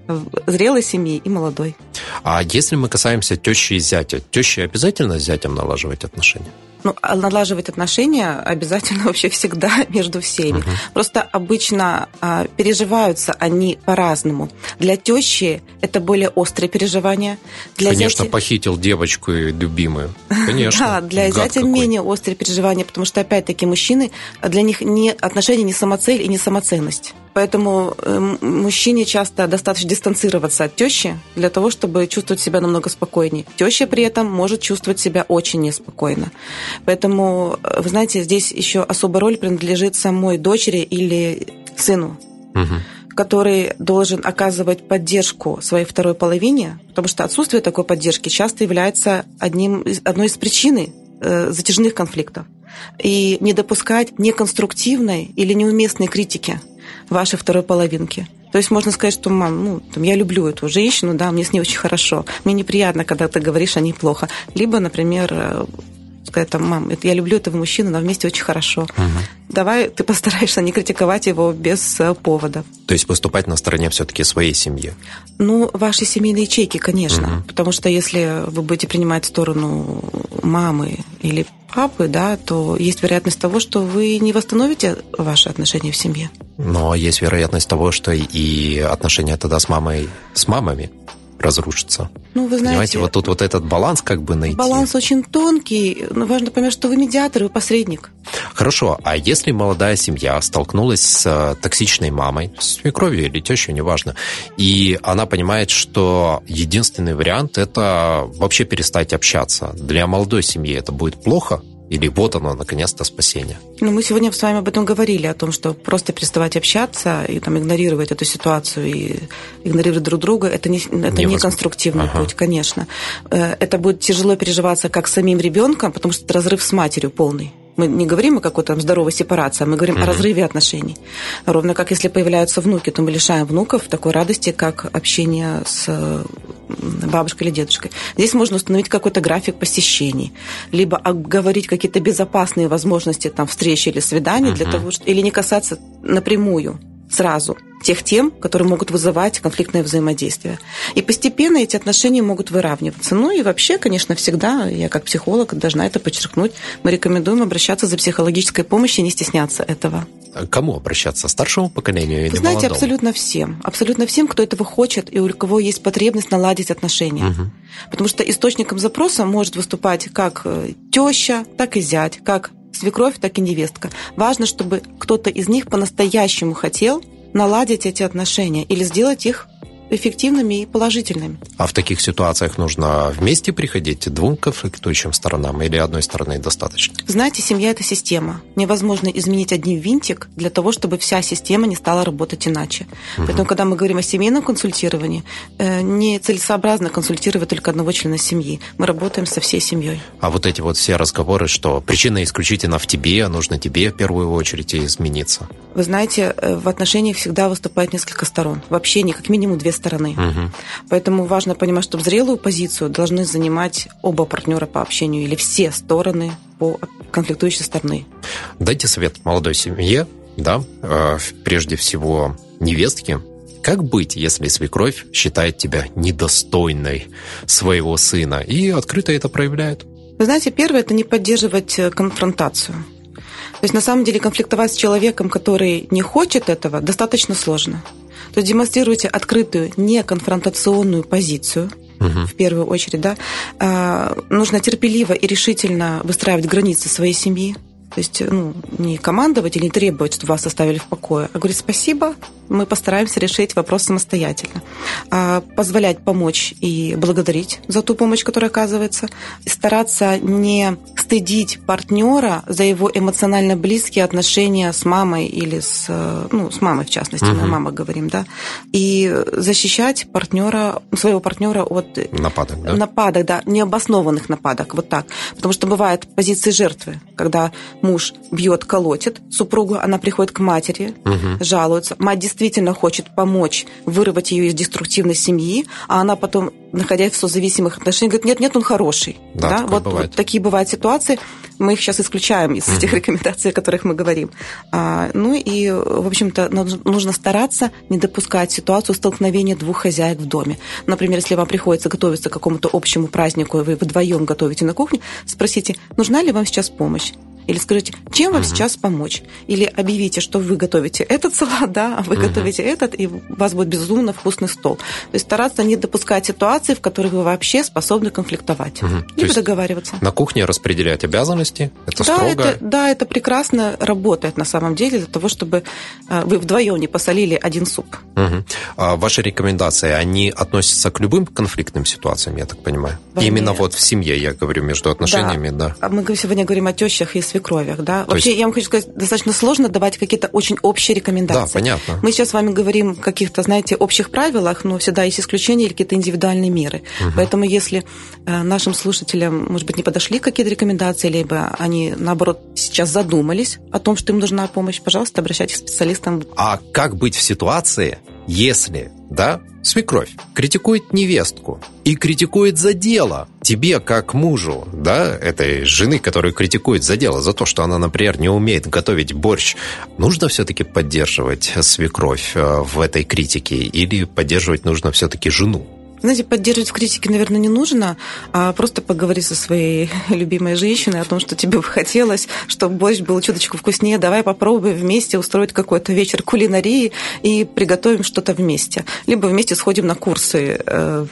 B: зрелой семьи и молодой.
A: А если мы касаемся тещи и зятя, теще обязательно с зятем налаживать отношения?
B: Ну, а налаживать отношения обязательно вообще всегда между всеми. Угу. Просто обычно а, переживаются они по-разному. Для тещи это более острые переживания.
A: Для Конечно, зятя... похитил девочку и любимую. Конечно.
B: Да, для зятя менее острые переживания, потому что, опять-таки, мужчины, для них не, отношения не самоцель и не самоценность. Поэтому э, мужчине часто достаточно дистанцироваться от тещи для того, чтобы чувствовать себя намного спокойнее. Теща при этом может чувствовать себя очень неспокойно. Поэтому, э, вы знаете, здесь еще особая роль принадлежит самой дочери или сыну. Угу который должен оказывать поддержку своей второй половине, потому что отсутствие такой поддержки часто является одним, одной из причин э, затяжных конфликтов. И не допускать неконструктивной или неуместной критики вашей второй половинки. То есть можно сказать, что, мам, ну, там, я люблю эту женщину, да, мне с ней очень хорошо. Мне неприятно, когда ты говоришь о ней плохо. Либо, например, э, сказать, там, мам, я люблю этого мужчину, но вместе очень хорошо. Угу. Давай ты постараешься не критиковать его без э, повода.
A: То есть выступать на стороне все-таки своей семьи?
B: Ну, вашей семейной ячейки, конечно. Угу. Потому что если вы будете принимать сторону мамы или папы, да, то есть вероятность того, что вы не восстановите ваши отношения в семье.
A: Но есть вероятность того, что и отношения тогда с мамой, с мамами разрушится.
B: Ну, вы знаете,
A: Понимаете, вот тут вот этот баланс как бы найти.
B: Баланс очень тонкий, но важно понять, что вы медиатор, вы посредник.
A: Хорошо, а если молодая семья столкнулась с э, токсичной мамой, с свекровью или тещей, неважно, и она понимает, что единственный вариант – это вообще перестать общаться. Для молодой семьи это будет плохо, или вот оно, наконец-то, спасение.
B: Ну, мы сегодня с вами об этом говорили, о том, что просто переставать общаться и там, игнорировать эту ситуацию и игнорировать друг друга, это не, это не конструктивный ага. путь, конечно. Э, это будет тяжело переживаться как самим ребенком, потому что это разрыв с матерью полный. Мы не говорим о какой-то там здоровой сепарации, а мы говорим mm-hmm. о разрыве отношений. Ровно как если появляются внуки, то мы лишаем внуков такой радости, как общение с бабушкой или дедушкой. Здесь можно установить какой-то график посещений, либо обговорить какие-то безопасные возможности там встречи или свиданий mm-hmm. для того, чтобы или не касаться напрямую сразу тех тем, которые могут вызывать конфликтное взаимодействие. И постепенно эти отношения могут выравниваться. Ну и вообще, конечно, всегда, я как психолог должна это подчеркнуть, мы рекомендуем обращаться за психологической помощью и не стесняться этого.
A: А кому обращаться? Старшему поколению или
B: Вы знаете,
A: молодому?
B: абсолютно всем. Абсолютно всем, кто этого хочет и у кого есть потребность наладить отношения. Угу. Потому что источником запроса может выступать как теща, так и зять, как свекровь, так и невестка. Важно, чтобы кто-то из них по-настоящему хотел наладить эти отношения или сделать их эффективными и положительными.
A: А в таких ситуациях нужно вместе приходить двум конфликтующим сторонам или одной стороны достаточно?
B: Знаете, семья – это система. Невозможно изменить один винтик для того, чтобы вся система не стала работать иначе. Угу. Поэтому, когда мы говорим о семейном консультировании, э, не целесообразно консультировать только одного члена семьи. Мы работаем со всей семьей.
A: А вот эти вот все разговоры, что причина исключительно в тебе, нужно тебе в первую очередь измениться.
B: Вы знаете, э, в отношениях всегда выступает несколько сторон. В общении как минимум две стороны. Угу. Поэтому важно понимать, что зрелую позицию должны занимать оба партнера по общению или все стороны по конфликтующей стороны.
A: Дайте совет молодой семье, да, э, прежде всего невестке, как быть, если свекровь считает тебя недостойной своего сына и открыто это проявляет?
B: Вы знаете, первое – это не поддерживать э, конфронтацию. То есть на самом деле конфликтовать с человеком, который не хочет этого, достаточно сложно. То есть демонстрируйте открытую, неконфронтационную позицию, угу. в первую очередь, да. А, нужно терпеливо и решительно выстраивать границы своей семьи. То есть, ну, не командовать или не требовать, чтобы вас оставили в покое, а говорить спасибо, мы постараемся решить вопрос самостоятельно. А позволять помочь и благодарить за ту помощь, которая оказывается. И стараться не стыдить партнера за его эмоционально близкие отношения с мамой или с, ну, с мамой в частности, угу. мы мама говорим, да, и защищать партнера, своего партнера от
A: нападок, да?
B: нападок, да, необоснованных нападок, вот так. Потому что бывают позиции жертвы, когда муж бьет, колотит супругу, она приходит к матери, угу. жалуется, мать действительно хочет помочь вырвать ее из деструктивной семьи, а она потом, находясь в созависимых отношениях, говорит, нет, нет, он хороший.
A: Да, да?
B: Вот,
A: бывает.
B: вот такие бывают ситуации. Мы их сейчас исключаем из угу. тех рекомендаций, о которых мы говорим. А, ну и, в общем-то, нужно стараться не допускать ситуацию столкновения двух хозяек в доме. Например, если вам приходится готовиться к какому-то общему празднику, и вы вдвоем готовите на кухне, спросите, нужна ли вам сейчас помощь? Или скажите, чем вам угу. сейчас помочь? Или объявите, что вы готовите этот салат, да, а вы угу. готовите этот, и у вас будет безумно вкусный стол. То есть стараться не допускать ситуации, в которых вы вообще способны конфликтовать. Угу. Либо договариваться.
A: На кухне распределять обязанности, это да, строго?
B: Это, да, это прекрасно работает на самом деле для того, чтобы э, вы вдвоем не посолили один суп.
A: Угу. А ваши рекомендации, они относятся к любым конфликтным ситуациям, я так понимаю? Войне. Именно вот в семье, я говорю, между отношениями, да.
B: да. Мы сегодня говорим о тещах и свекровях, да. Вообще, есть... я вам хочу сказать, достаточно сложно давать какие-то очень общие рекомендации.
A: Да, понятно.
B: Мы сейчас с вами говорим о каких-то, знаете, общих правилах, но всегда есть исключения или какие-то индивидуальные меры. Угу. Поэтому если э, нашим слушателям, может быть, не подошли какие-то рекомендации, либо они, наоборот, сейчас задумались о том, что им нужна помощь, пожалуйста, обращайтесь к специалистам.
A: А как быть в ситуации, если, да, свекровь критикует невестку и критикует за дело тебе, как мужу, да, этой жены, которую критикует за дело, за то, что она, например, не умеет готовить борщ, нужно все-таки поддерживать свекровь э, в этой критике или поддерживать нужно все-таки жену?
B: Знаете, поддерживать в критике, наверное, не нужно, а просто поговорить со своей любимой женщиной о том, что тебе бы хотелось, чтобы борщ был чуточку вкуснее. Давай попробуем вместе устроить какой-то вечер кулинарии и приготовим что-то вместе. Либо вместе сходим на курсы э,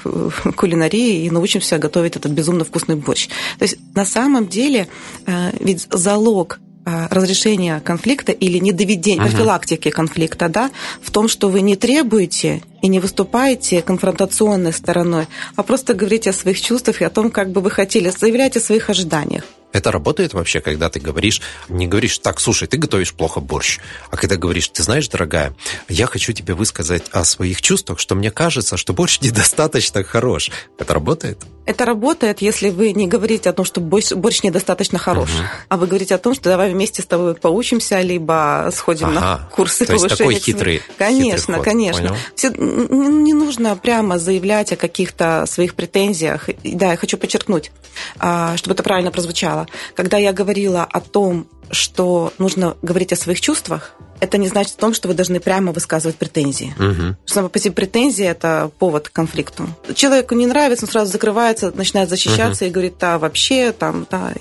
B: кулинарии и научимся готовить этот безумно вкусный борщ. То есть на самом деле э, ведь залог разрешения конфликта или недоведения, uh-huh. профилактики конфликта, да, в том, что вы не требуете и не выступаете конфронтационной стороной, а просто говорите о своих чувствах и о том, как бы вы хотели, заявляйте о своих ожиданиях.
A: Это работает вообще, когда ты говоришь, не говоришь, так, слушай, ты готовишь плохо борщ, а когда говоришь, ты знаешь, дорогая, я хочу тебе высказать о своих чувствах, что мне кажется, что борщ недостаточно хорош. Это работает?
B: Это работает, если вы не говорите о том, что борщ, борщ недостаточно хорош, угу. а вы говорите о том, что давай вместе с тобой поучимся, либо сходим ага. на курсы
A: То есть такой хитрый
B: Конечно,
A: хитрый
B: конечно. Все, не нужно прямо заявлять о каких-то своих претензиях. Да, я хочу подчеркнуть, а, чтобы это правильно прозвучало. Когда я говорила о том, что нужно говорить о своих чувствах, это не значит в том, что вы должны прямо высказывать претензии. Угу. Само по себе претензии – это повод к конфликту. Человеку не нравится, он сразу закрывается, начинает защищаться угу. и говорит, да, вообще, там, да,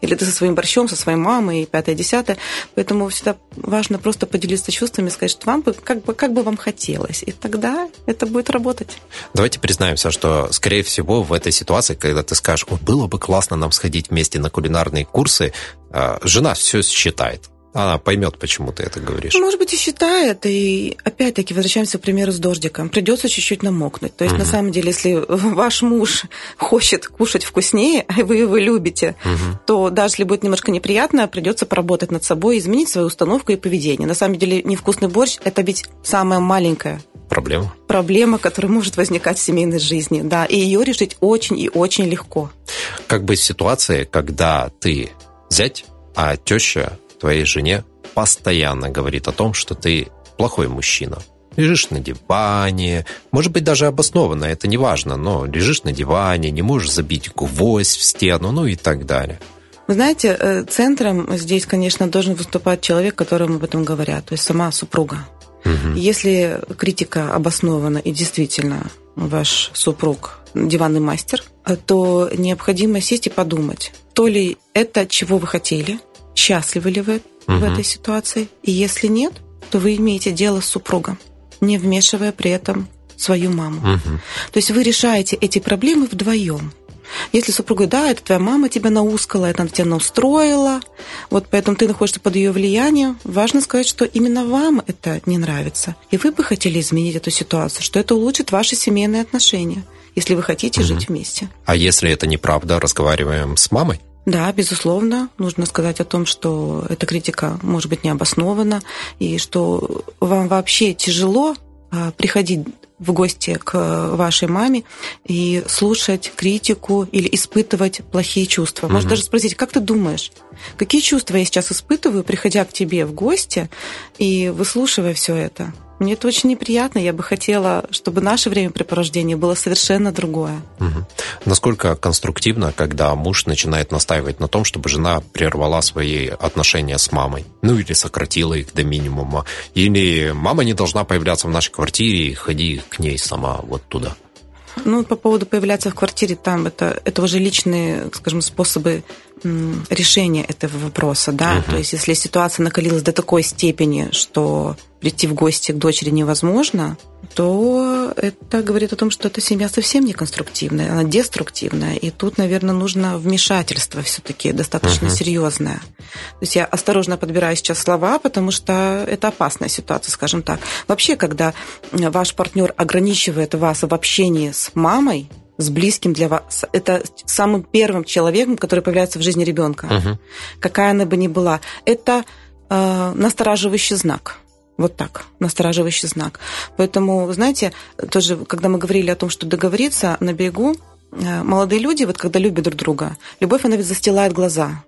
B: или ты со своим борщом, со своей мамой, и пятое, десятое. Поэтому всегда важно просто поделиться чувствами, сказать, что вам бы, как бы, как бы вам хотелось. И тогда это будет работать.
A: Давайте признаемся, что, скорее всего, в этой ситуации, когда ты скажешь, о, было бы классно нам сходить вместе на кулинарные курсы, а, жена все считает она поймет, почему ты это говоришь.
B: Может быть, и считает. И опять-таки возвращаемся к примеру с дождиком. Придется чуть-чуть намокнуть. То есть, угу. на самом деле, если ваш муж хочет кушать вкуснее, а вы его любите, угу. то даже если будет немножко неприятно, придется поработать над собой, изменить свою установку и поведение. На самом деле, невкусный борщ это ведь самая маленькая
A: Проблема.
B: Проблема, которая может возникать в семейной жизни, да, и ее решить очень и очень легко.
A: Как быть в ситуации, когда ты зять, а теща твоей жене постоянно говорит о том, что ты плохой мужчина. Лежишь на диване, может быть, даже обоснованно, это не важно, но лежишь на диване, не можешь забить гвоздь в стену, ну и так далее.
B: Вы знаете, э, центром здесь, конечно, должен выступать человек, которому об этом говорят, то есть сама супруга. Угу. Если критика обоснована и действительно ваш супруг диванный мастер, то необходимо сесть и подумать, то ли это, чего вы хотели, счастливы ли вы угу. в этой ситуации. И если нет, то вы имеете дело с супругом, не вмешивая при этом свою маму. Угу. То есть вы решаете эти проблемы вдвоем. Если супруга, да, это твоя мама тебя наускала, это она тебя наустроила, вот поэтому ты находишься под ее влиянием, важно сказать, что именно вам это не нравится. И вы бы хотели изменить эту ситуацию, что это улучшит ваши семейные отношения, если вы хотите угу. жить вместе.
A: А если это неправда, разговариваем с мамой?
B: Да, безусловно, нужно сказать о том, что эта критика может быть необоснована, и что вам вообще тяжело а, приходить в гости к вашей маме и слушать критику или испытывать плохие чувства. Может угу. даже спросить, как ты думаешь, какие чувства я сейчас испытываю, приходя к тебе в гости и выслушивая все это? Мне это очень неприятно. Я бы хотела, чтобы наше времяпрепровождение было совершенно другое.
A: Угу. Насколько конструктивно, когда муж начинает настаивать на том, чтобы жена прервала свои отношения с мамой? Ну или сократила их до минимума. Или мама не должна появляться в нашей квартире, и ходи к ней сама вот туда.
B: Ну, по поводу появляться в квартире, там это, это уже личные, скажем, способы решения этого вопроса, да. Угу. То есть, если ситуация накалилась до такой степени, что прийти в гости к дочери невозможно, то это говорит о том, что эта семья совсем не конструктивная, она деструктивная. И тут, наверное, нужно вмешательство все-таки достаточно uh-huh. серьезное. То есть я осторожно подбираю сейчас слова, потому что это опасная ситуация, скажем так. Вообще, когда ваш партнер ограничивает вас в общении с мамой, с близким для вас. Это самым первым человеком, который появляется в жизни ребенка, uh-huh. какая она бы ни была. Это э, настораживающий знак. Вот так, настораживающий знак. Поэтому, знаете, тоже, когда мы говорили о том, что договориться на берегу, э, молодые люди, вот когда любят друг друга, любовь, она ведь застилает глаза.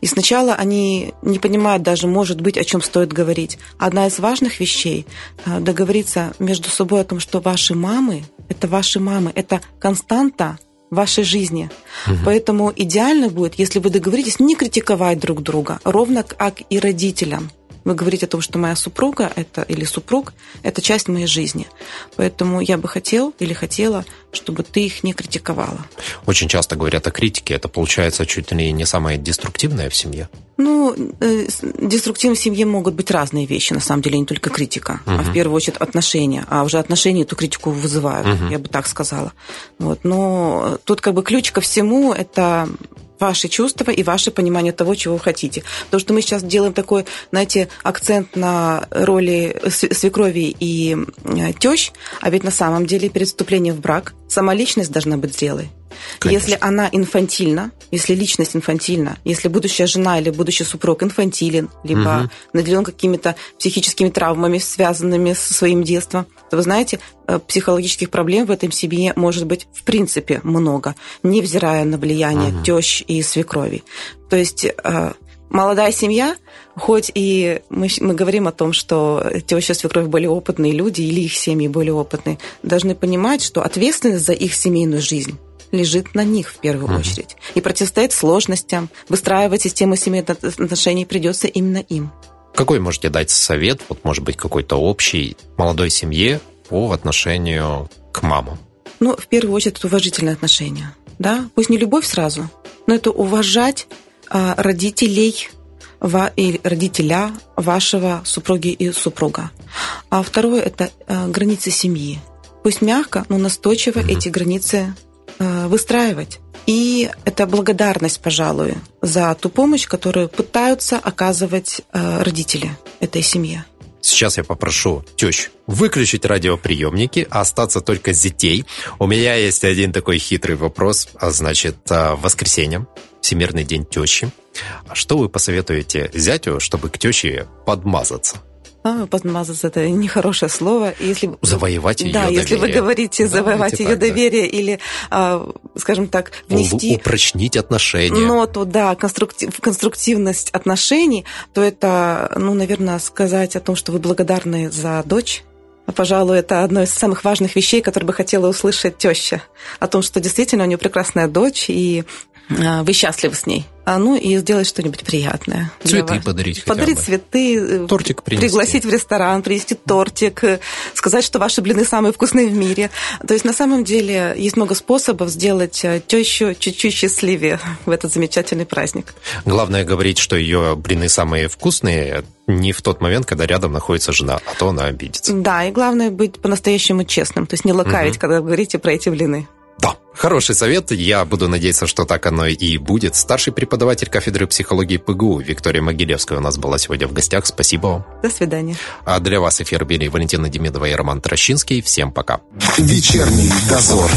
B: И сначала они не понимают даже, может быть, о чем стоит говорить. Одна из важных вещей э, – договориться между собой о том, что ваши мамы – это ваши мамы, это константа вашей жизни. Угу. Поэтому идеально будет, если вы договоритесь не критиковать друг друга, ровно как и родителям вы говорите о том, что моя супруга это, или супруг – это часть моей жизни. Поэтому я бы хотел или хотела, чтобы ты их не критиковала.
A: Очень часто говорят о критике. Это получается чуть ли не самое деструктивное в семье?
B: Ну, э, деструктивной в семье могут быть разные вещи, на самом деле, не только критика, угу. а в первую очередь отношения. А уже отношения эту критику вызывают, угу. я бы так сказала. Вот. Но тут как бы ключ ко всему – это ваши чувства и ваше понимание того, чего вы хотите. Потому что мы сейчас делаем такой, знаете, акцент на роли свекрови и э, тещ, а ведь на самом деле перед вступлением в брак сама личность должна быть зрелой. Конечно. Если она инфантильна, если личность инфантильна, если будущая жена или будущий супруг инфантилен, либо угу. наделен какими-то психическими травмами, связанными со своим детством, то вы знаете, э, психологических проблем в этом семье может быть в принципе много, невзирая на влияние угу. тещ и свекрови. То есть э, молодая семья, хоть и мы, мы говорим о том, что теща и свекровь более опытные люди или их семьи более опытные, должны понимать, что ответственность за их семейную жизнь лежит на них в первую угу. очередь. И противостоять сложностям, выстраивать систему семейных отношений придется именно им.
A: Какой можете дать совет, вот может быть какой-то общий молодой семье по отношению к мамам?
B: Ну, в первую очередь, это уважительное отношение. Да? Пусть не любовь сразу, но это уважать а, родителей и родителя вашего супруги и супруга. А второе – это а, границы семьи. Пусть мягко, но настойчиво mm-hmm. эти границы выстраивать. И это благодарность, пожалуй, за ту помощь, которую пытаются оказывать э, родители этой семье.
A: Сейчас я попрошу тещ выключить радиоприемники, а остаться только с детей. У меня есть один такой хитрый вопрос. А значит, э, воскресенье, Всемирный день тещи. Что вы посоветуете зятю, чтобы к теще подмазаться?
B: А, подмазаться это нехорошее слово. Если,
A: завоевать ее
B: да,
A: доверие.
B: если вы говорите да, завоевать ее так, доверие да. или, а, скажем так, внести...
A: Упрочнить отношения.
B: Ноту, да, конструктив, конструктивность отношений, то это, ну, наверное, сказать о том, что вы благодарны за дочь, Пожалуй, это одно из самых важных вещей, которые бы хотела услышать теща. О том, что действительно у нее прекрасная дочь, и а, вы счастливы с ней. А ну и сделать что-нибудь приятное.
A: Цветы подарить
B: Подарить цветы.
A: Э, тортик принести.
B: Пригласить в ресторан, принести тортик, э, сказать, что ваши блины самые вкусные в мире. То есть на самом деле есть много способов сделать э, тещу чуть-чуть счастливее в этот замечательный праздник.
A: Главное говорить, что ее блины самые вкусные, не в тот момент, когда рядом находится жена, а то она обидится.
B: Да, и главное быть по-настоящему честным, то есть не лукавить, угу. когда вы говорите про эти блины.
A: Да, Хороший совет. Я буду надеяться, что так оно и будет. Старший преподаватель кафедры психологии ПГУ Виктория Могилевская у нас была сегодня в гостях. Спасибо вам.
B: До свидания.
A: А для вас эфир вели Валентина Демидова и Роман Трощинский. Всем пока.
C: Вечерний дозор.